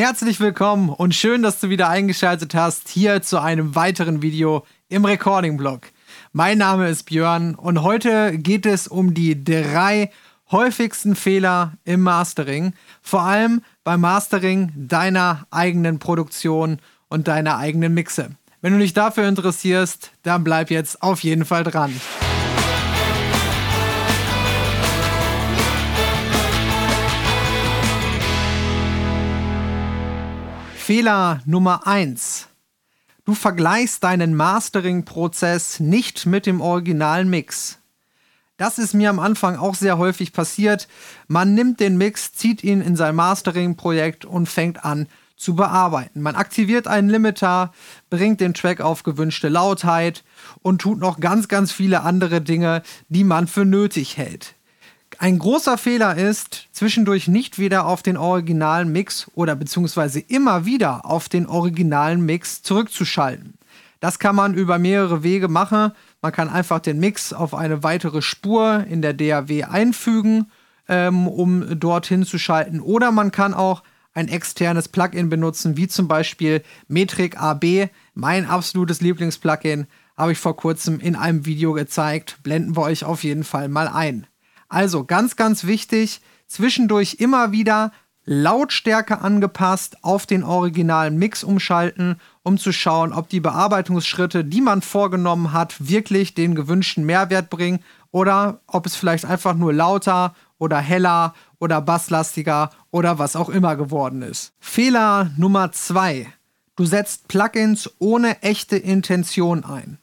Herzlich willkommen und schön, dass du wieder eingeschaltet hast hier zu einem weiteren Video im Recording-Blog. Mein Name ist Björn und heute geht es um die drei häufigsten Fehler im Mastering, vor allem beim Mastering deiner eigenen Produktion und deiner eigenen Mixe. Wenn du dich dafür interessierst, dann bleib jetzt auf jeden Fall dran. Fehler Nummer 1. Du vergleichst deinen Mastering-Prozess nicht mit dem originalen Mix. Das ist mir am Anfang auch sehr häufig passiert. Man nimmt den Mix, zieht ihn in sein Mastering-Projekt und fängt an zu bearbeiten. Man aktiviert einen Limiter, bringt den Track auf gewünschte Lautheit und tut noch ganz, ganz viele andere Dinge, die man für nötig hält. Ein großer Fehler ist, zwischendurch nicht wieder auf den originalen Mix oder beziehungsweise immer wieder auf den originalen Mix zurückzuschalten. Das kann man über mehrere Wege machen. Man kann einfach den Mix auf eine weitere Spur in der DAW einfügen, ähm, um dorthin zu schalten. Oder man kann auch ein externes Plugin benutzen, wie zum Beispiel Metric AB, mein absolutes Lieblingsplugin, habe ich vor kurzem in einem Video gezeigt. Blenden wir euch auf jeden Fall mal ein. Also ganz, ganz wichtig, zwischendurch immer wieder Lautstärke angepasst auf den originalen Mix umschalten, um zu schauen, ob die Bearbeitungsschritte, die man vorgenommen hat, wirklich den gewünschten Mehrwert bringen oder ob es vielleicht einfach nur lauter oder heller oder basslastiger oder was auch immer geworden ist. Fehler Nummer zwei: Du setzt Plugins ohne echte Intention ein.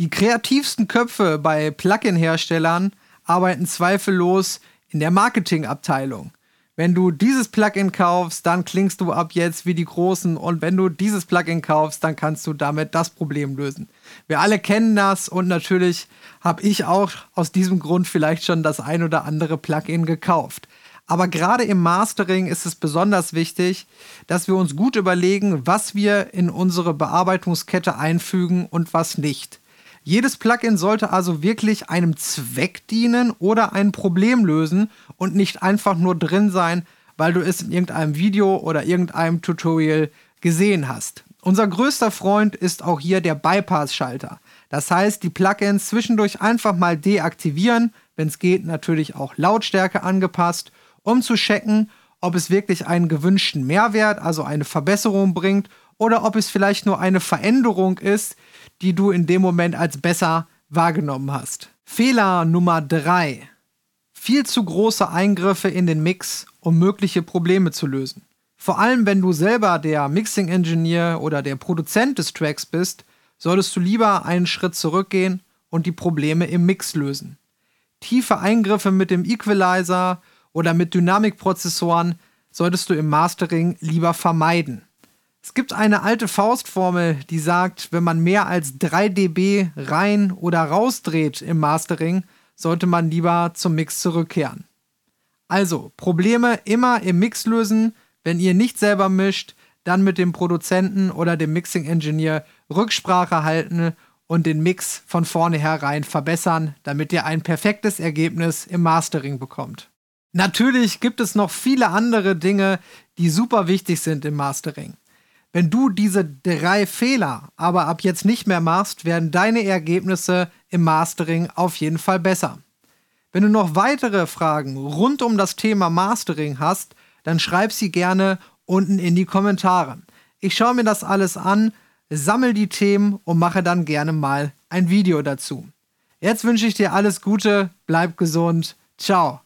Die kreativsten Köpfe bei Plugin-Herstellern arbeiten zweifellos in der Marketingabteilung. Wenn du dieses Plugin kaufst, dann klingst du ab jetzt wie die Großen und wenn du dieses Plugin kaufst, dann kannst du damit das Problem lösen. Wir alle kennen das und natürlich habe ich auch aus diesem Grund vielleicht schon das ein oder andere Plugin gekauft. Aber gerade im Mastering ist es besonders wichtig, dass wir uns gut überlegen, was wir in unsere Bearbeitungskette einfügen und was nicht. Jedes Plugin sollte also wirklich einem Zweck dienen oder ein Problem lösen und nicht einfach nur drin sein, weil du es in irgendeinem Video oder irgendeinem Tutorial gesehen hast. Unser größter Freund ist auch hier der Bypass-Schalter. Das heißt, die Plugins zwischendurch einfach mal deaktivieren, wenn es geht, natürlich auch Lautstärke angepasst, um zu checken, ob es wirklich einen gewünschten Mehrwert, also eine Verbesserung bringt, oder ob es vielleicht nur eine Veränderung ist, die du in dem Moment als besser wahrgenommen hast. Fehler Nummer 3. Viel zu große Eingriffe in den Mix, um mögliche Probleme zu lösen. Vor allem, wenn du selber der Mixing Engineer oder der Produzent des Tracks bist, solltest du lieber einen Schritt zurückgehen und die Probleme im Mix lösen. Tiefe Eingriffe mit dem Equalizer oder mit Dynamikprozessoren solltest du im Mastering lieber vermeiden. Es gibt eine alte Faustformel, die sagt, wenn man mehr als 3 dB rein oder rausdreht im Mastering, sollte man lieber zum Mix zurückkehren. Also, Probleme immer im Mix lösen. Wenn ihr nicht selber mischt, dann mit dem Produzenten oder dem Mixing Engineer Rücksprache halten und den Mix von vornherein verbessern, damit ihr ein perfektes Ergebnis im Mastering bekommt. Natürlich gibt es noch viele andere Dinge, die super wichtig sind im Mastering. Wenn du diese drei Fehler aber ab jetzt nicht mehr machst, werden deine Ergebnisse im Mastering auf jeden Fall besser. Wenn du noch weitere Fragen rund um das Thema Mastering hast, dann schreib sie gerne unten in die Kommentare. Ich schaue mir das alles an, sammel die Themen und mache dann gerne mal ein Video dazu. Jetzt wünsche ich dir alles Gute, bleib gesund, ciao.